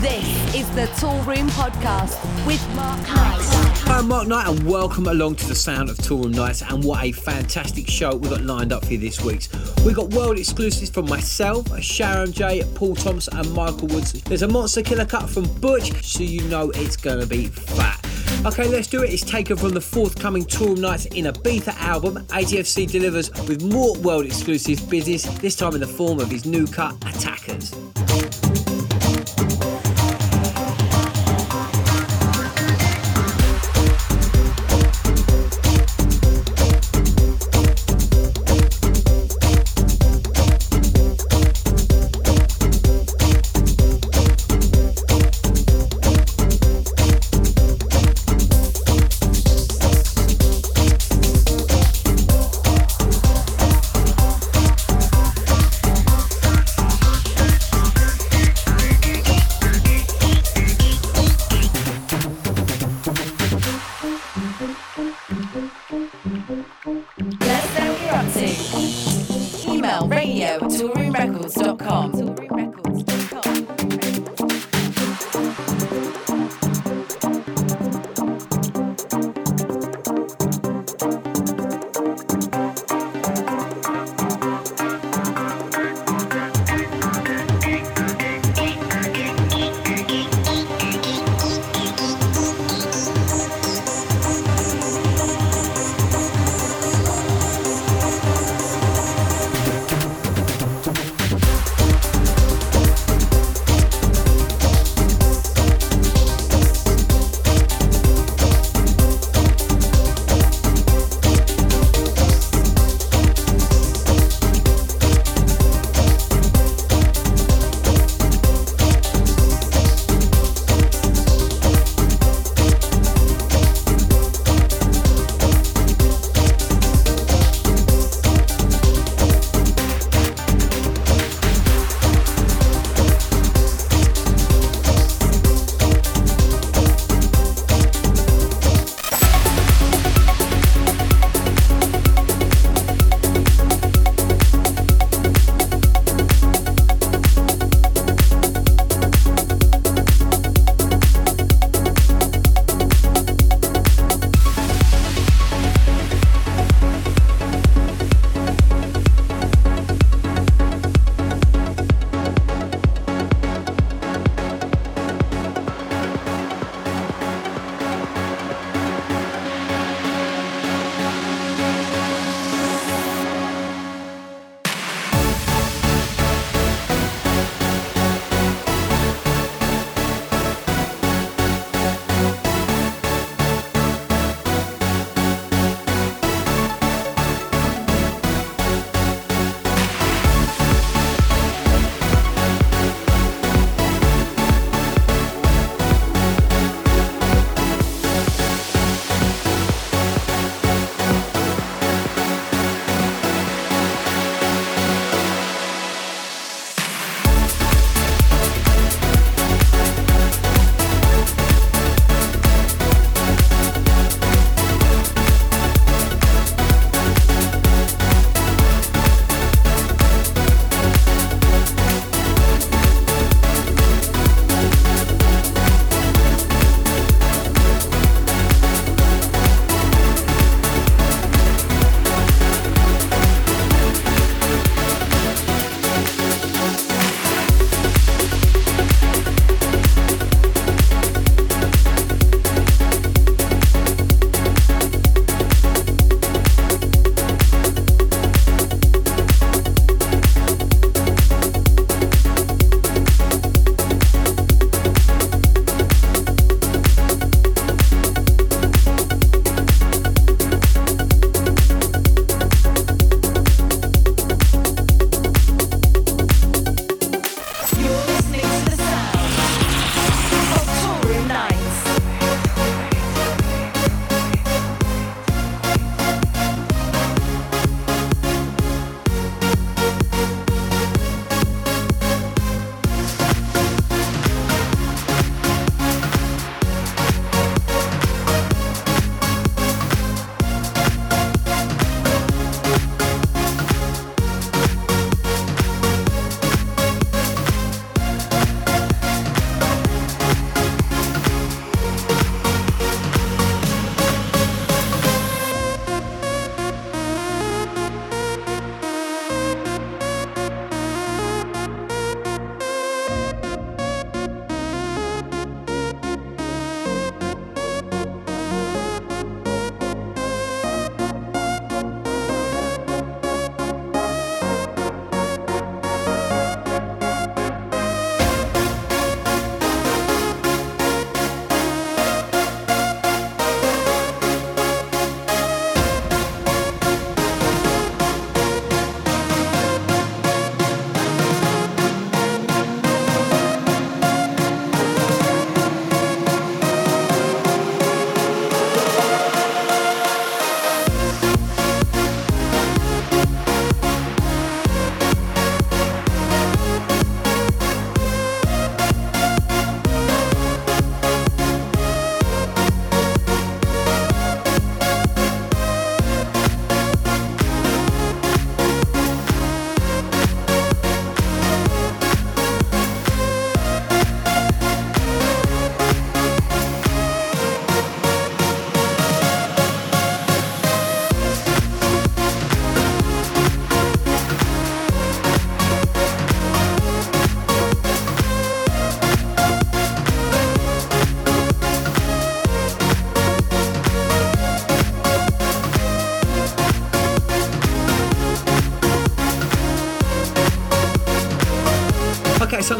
This is the Toolroom Podcast with Mark Knight. I'm Mark Knight, and welcome along to the sound of Toolroom Knights. And what a fantastic show we've got lined up for you this week. We've got world exclusives from myself, Sharon J, Paul Thomas, and Michael Woods. There's a monster killer cut from Butch, so you know it's going to be fat. Okay, let's do it. It's taken from the forthcoming Toolroom Knights in Ibiza album. ATFC delivers with more world exclusive business, this time in the form of his new cut, Attackers.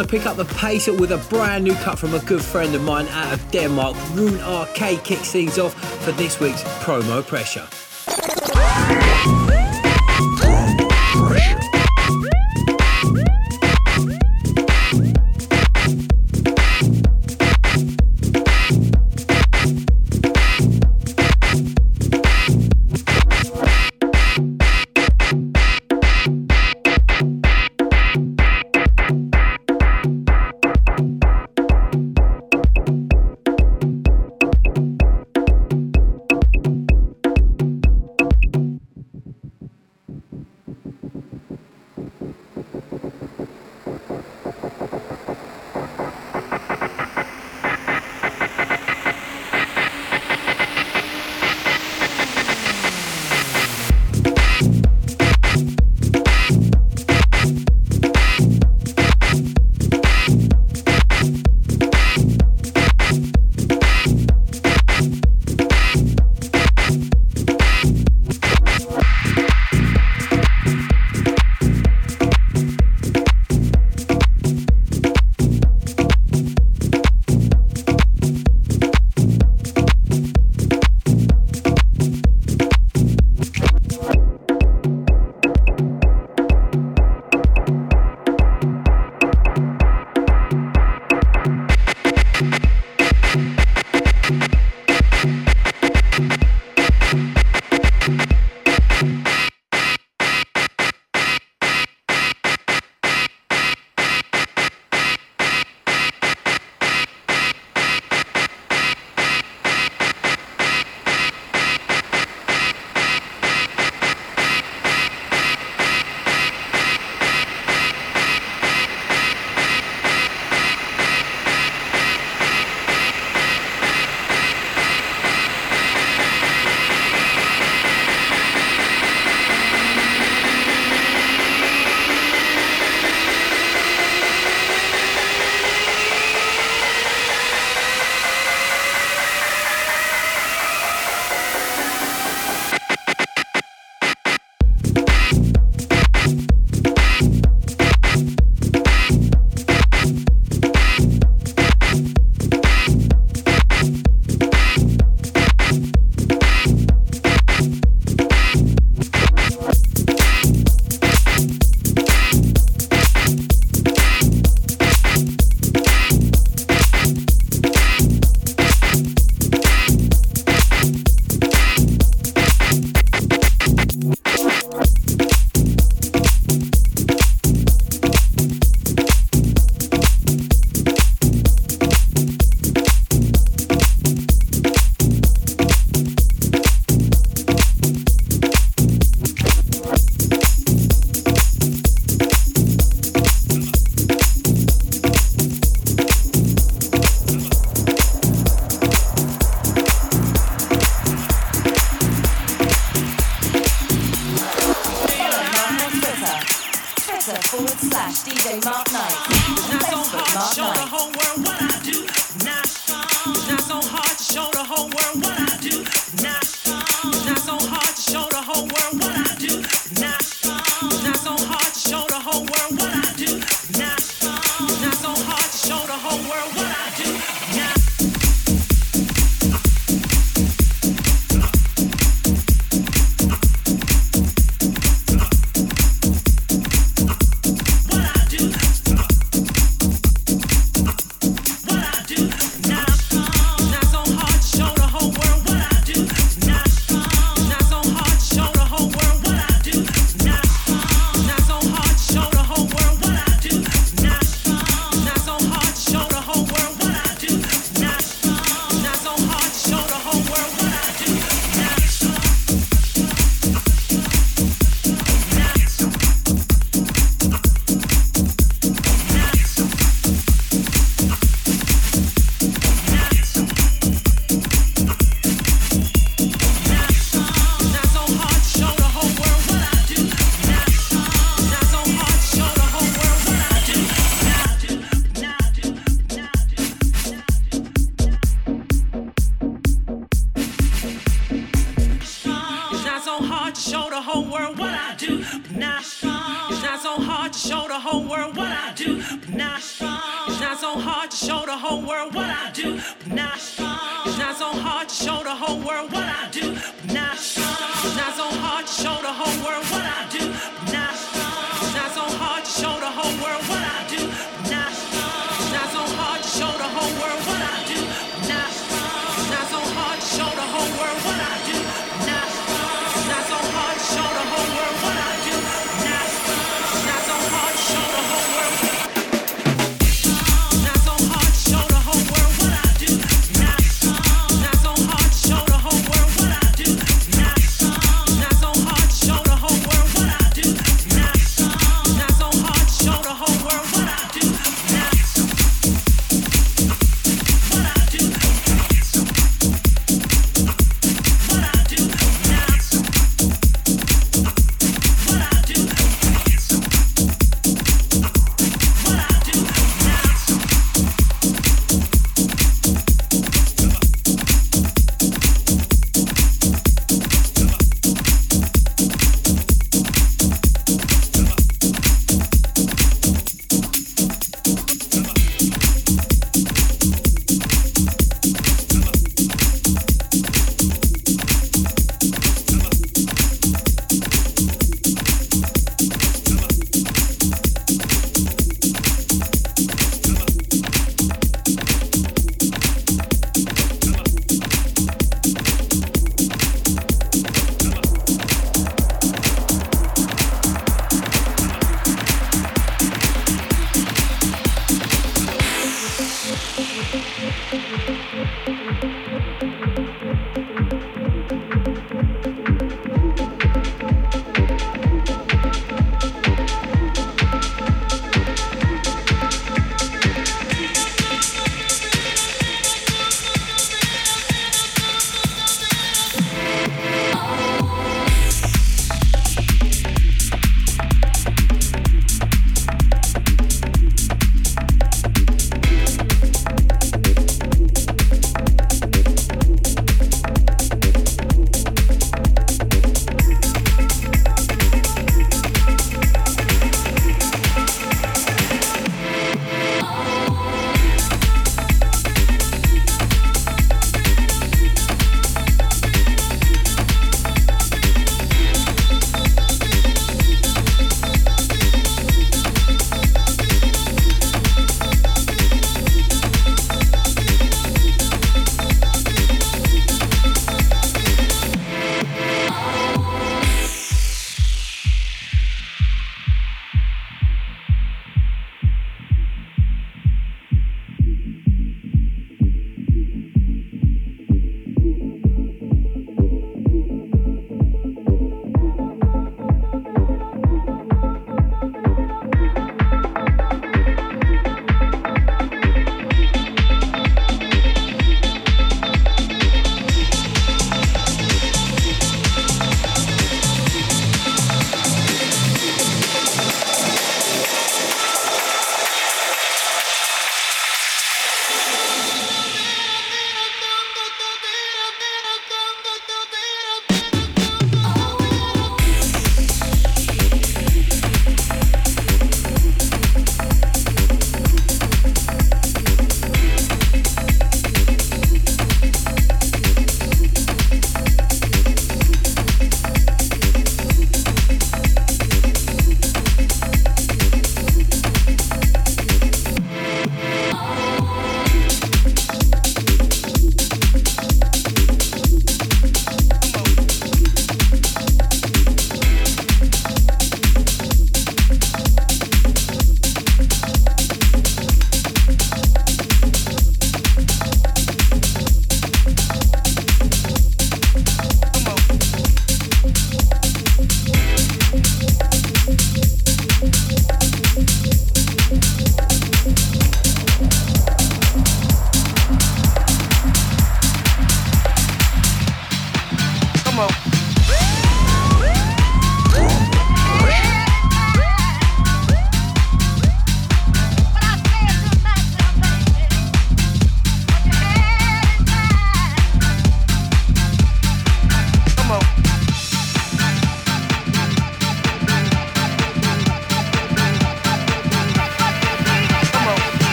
To pick up the pace with a brand new cut from a good friend of mine out of Denmark. Rune RK kicks things off for this week's promo pressure.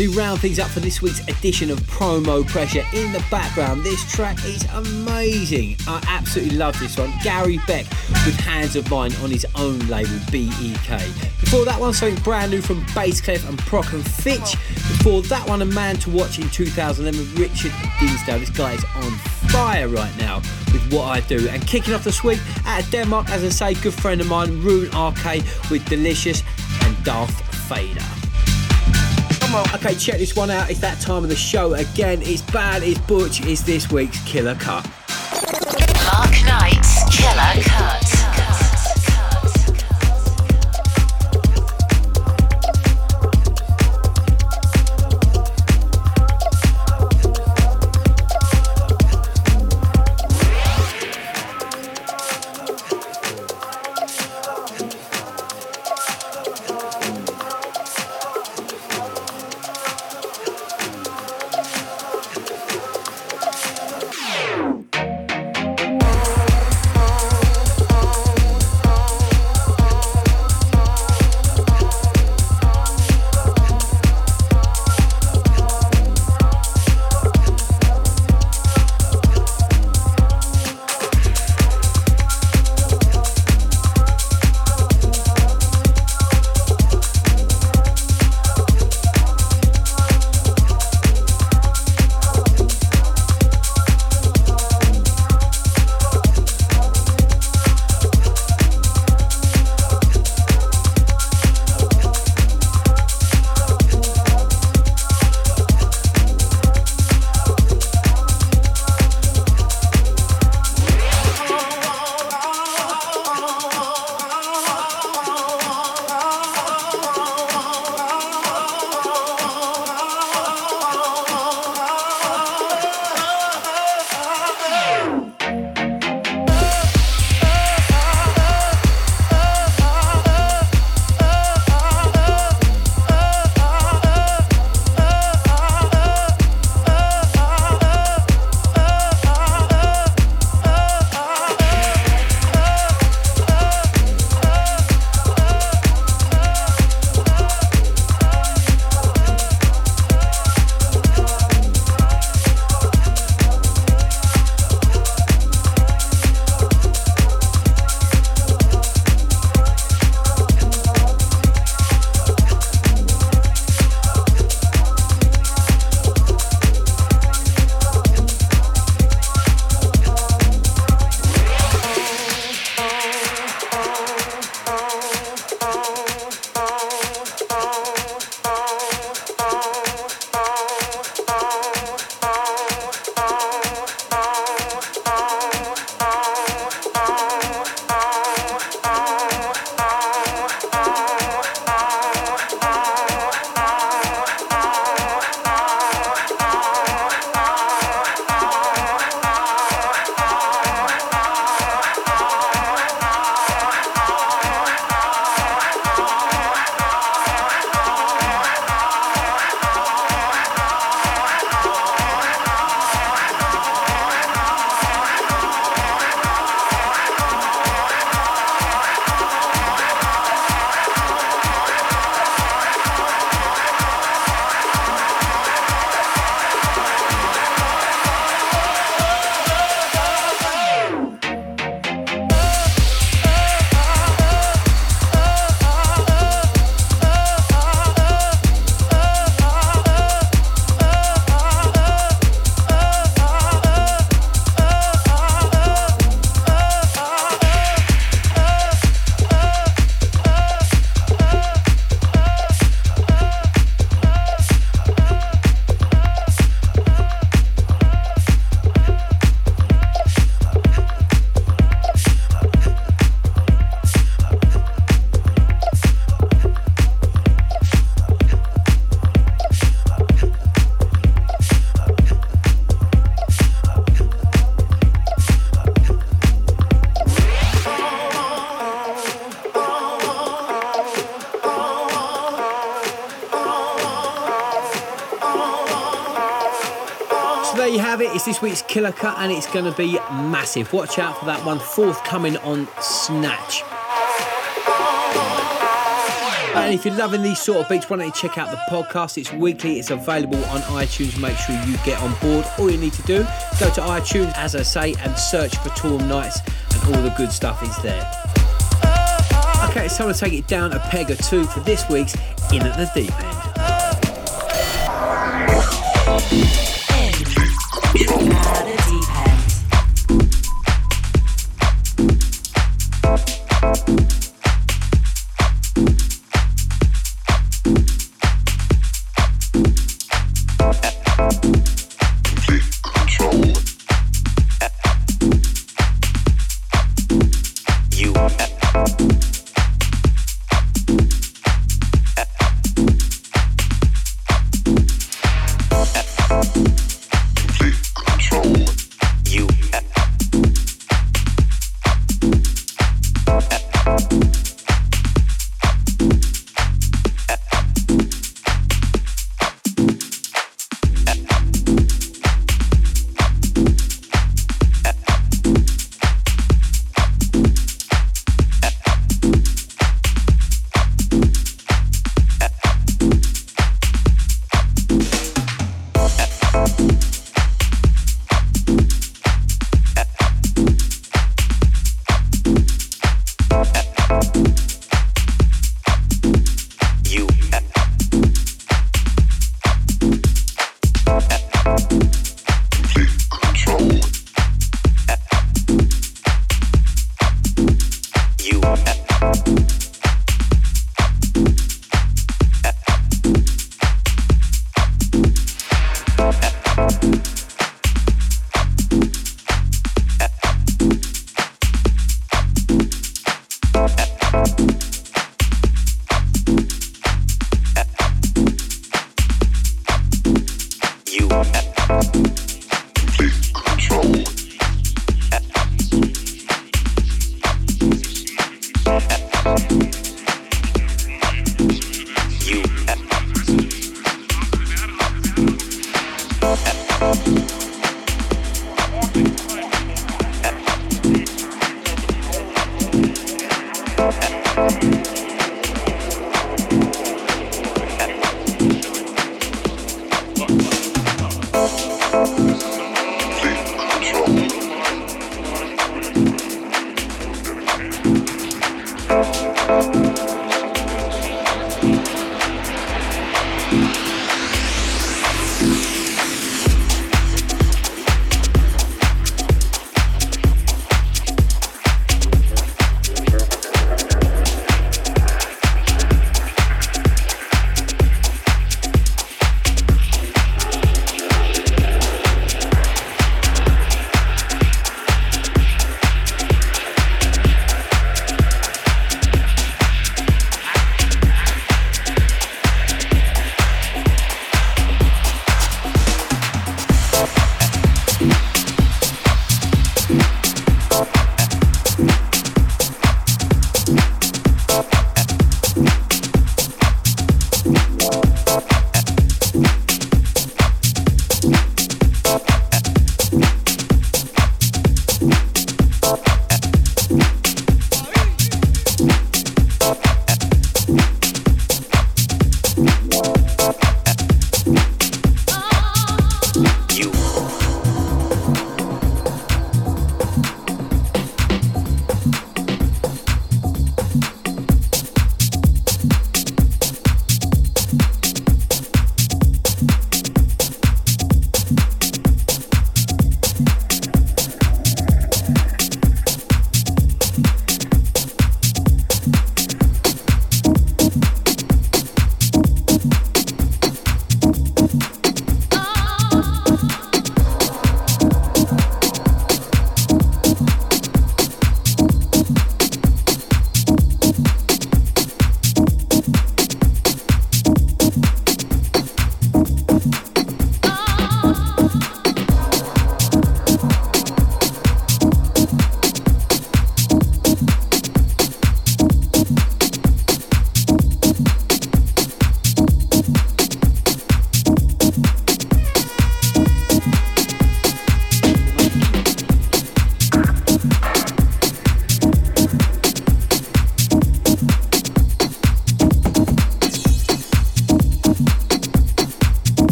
We round things up for this week's edition of Promo Pressure, in the background, this track is amazing. I absolutely love this one. Gary Beck with Hands of Mine on his own label BEK. Before that one, something brand new from Bassclef and Prok and Fitch. Before that one, a man to watch in 2011, Richard Dinsdale. This guy is on fire right now with what I do. And kicking off this week out of Denmark, as I say, good friend of mine, Rune RK with Delicious and Darth Fader. Okay, check this one out. It's that time of the show again. It's bad, it's Butch, it's this week's Killer Cut. Mark Knight's Killer Cut. This week's Killer Cut and it's going to be massive. Watch out for that one forthcoming on Snatch. And if you're loving these sort of beats, why don't you check out the podcast? It's weekly, it's available on iTunes. Make sure you get on board. All you need to do, go to iTunes, as I say, and search for Toolroom Knights, and all the good stuff is there. Okay, it's time to take it down a peg or two for this week's In at the Deep End.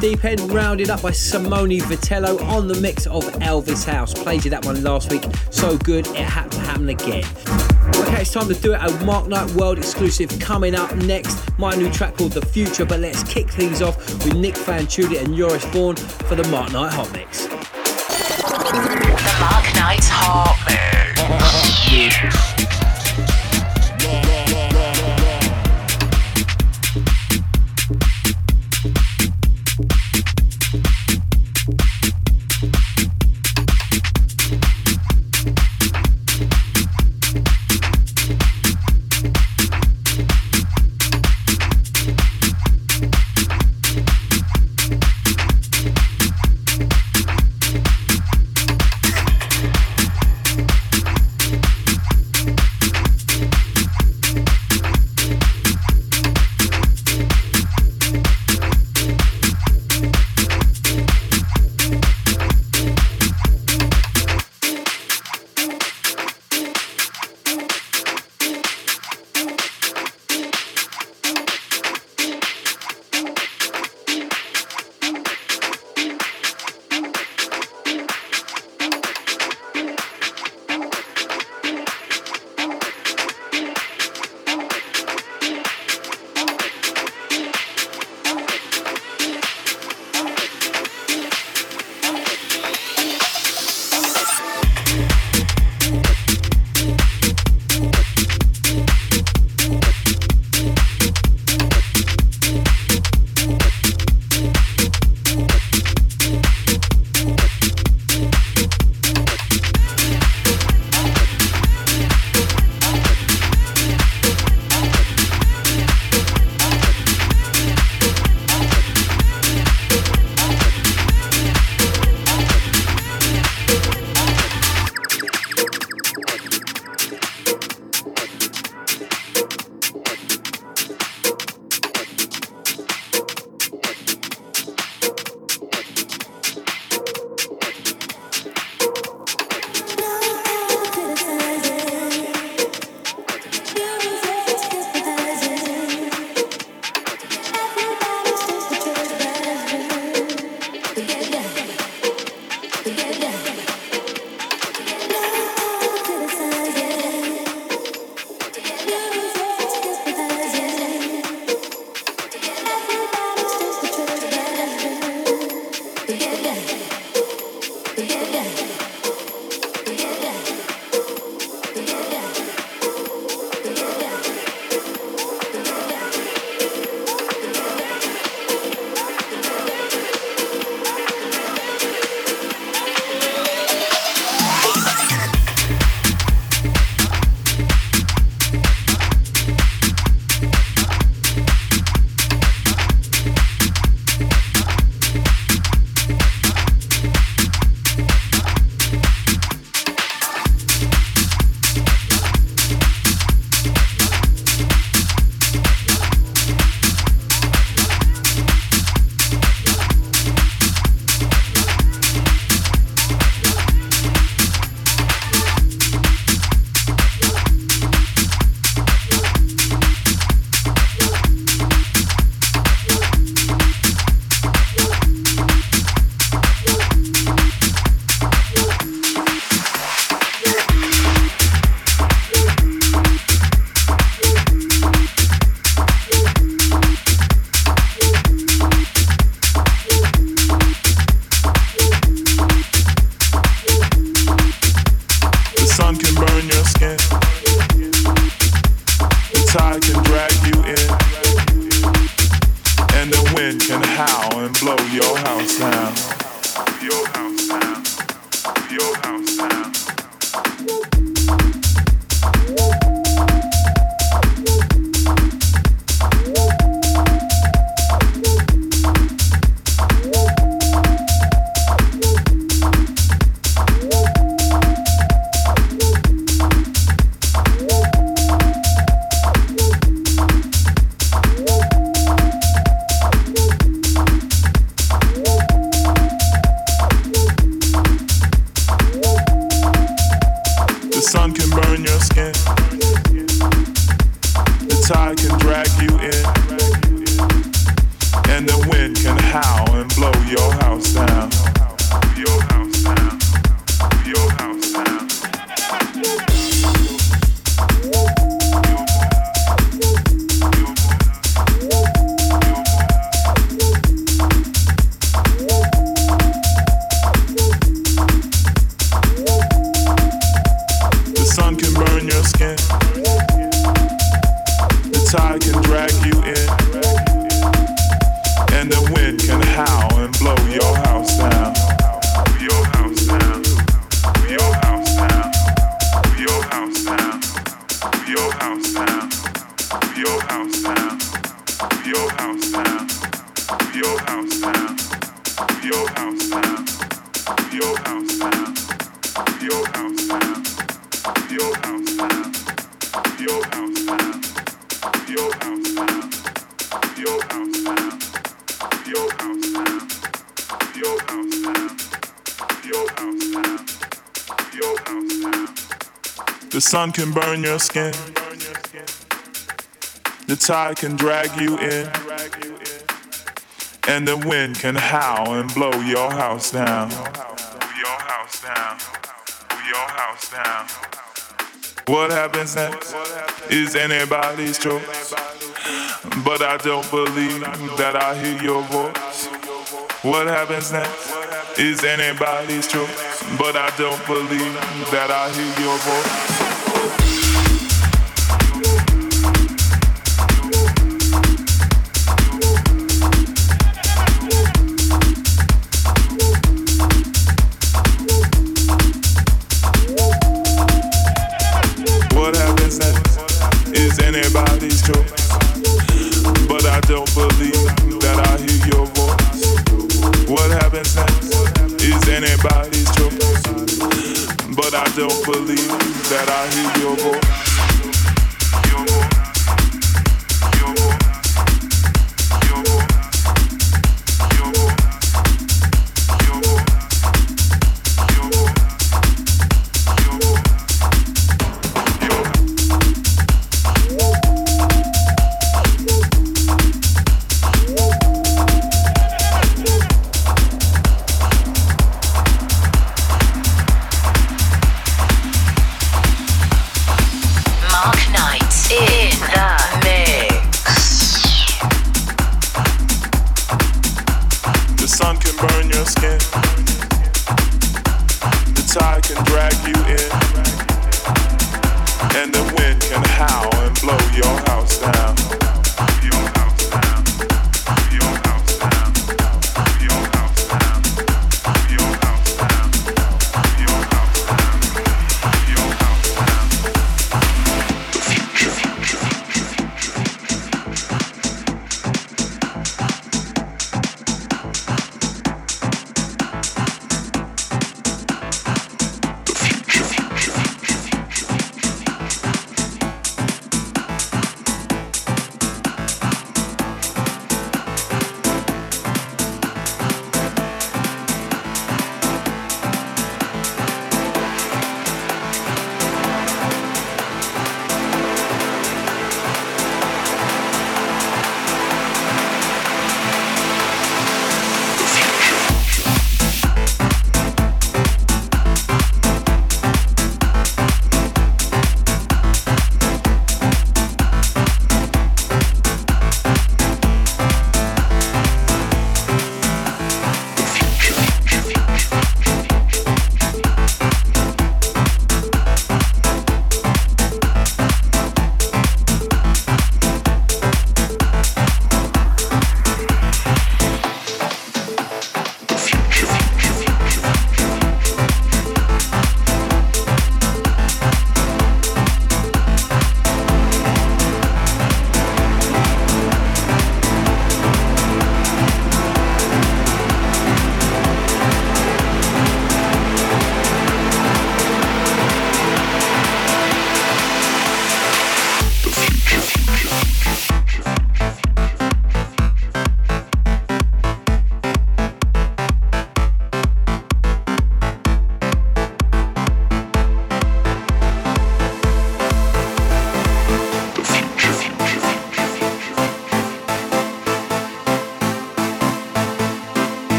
Deep End, rounded up by Simone Vitullo on the mix of Elvis House. Played you that one last week. So good, it had to happen again. Okay, it's time to do it. A Mark Knight World exclusive coming up next. My new track called The Future, but let's kick things off with Nic Fanciulli and Joris Voorn for the Mark Knight Hot Mix. The Mark Knight Hot The skin. Sun can burn your skin. The tide can drag you in. And the wind can howl and blow your house down. Your house down. Your house down. What happens next is anybody's choice. But I don't believe that I hear your voice. What happens next is anybody's choice. But I don't believe that I hear your voice.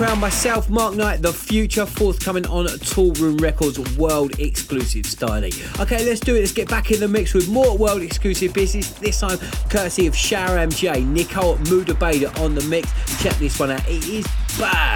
Myself, Mark Knight, The Future, forthcoming on Toolroom Records world exclusive styling. Okay, let's do it. Let's get back in the mix with more world exclusive business. This time, courtesy of Shower MJ, Nicole Moudaber on the mix. Check this one out. It is bad.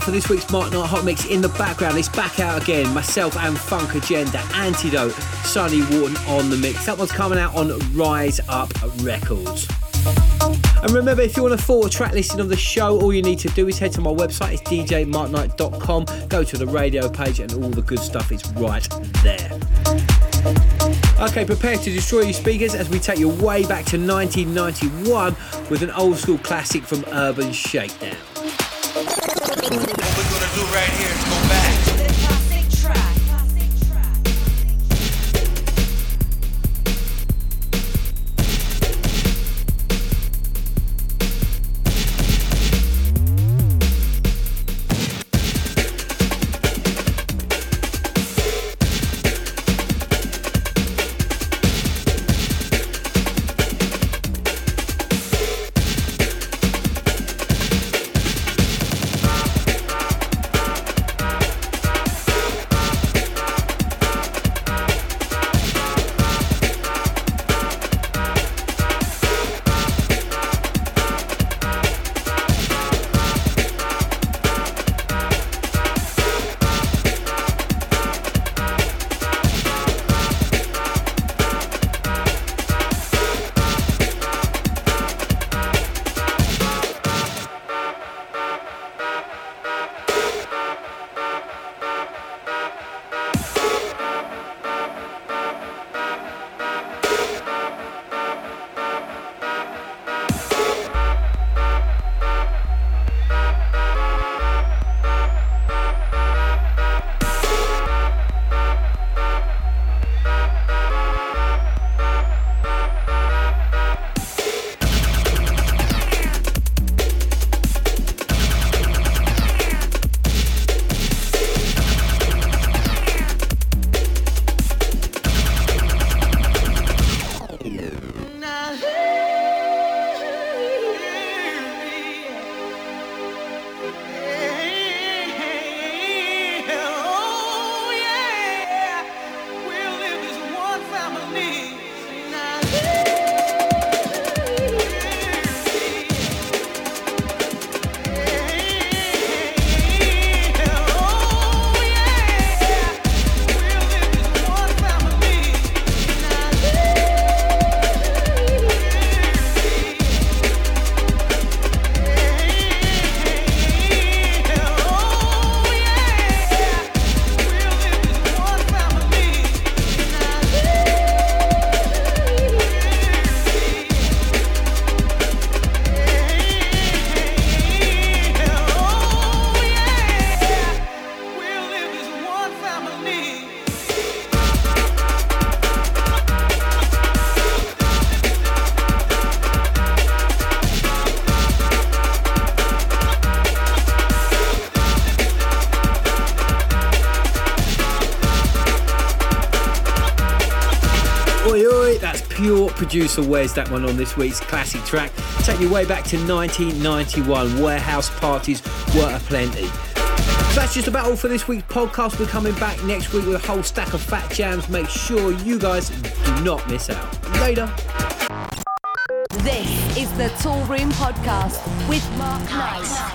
Up for this week's Mark Knight Hot Mix in the background. It's back out again. Myself and Funk Agenda, Antidote, Sonny Wharton on the mix. That one's coming out on Rise Up Records. And remember, if you want a full track listing of the show, all you need to do is head to my website. It's djmarkknight.com. Go to the radio page, and all the good stuff is right there. Okay, prepare to destroy your speakers as we take you way back to 1991 with an old school classic from Urban Shakedown. What we're gonna do right here producer Where's that one on this week's classic track. Take you way back to 1991. Warehouse parties were aplenty. That's just about all for this week's podcast. We're coming back next week with a whole stack of fat jams. Make sure you guys do not miss out. Later. This is the Toolroom Podcast with Mark Knight.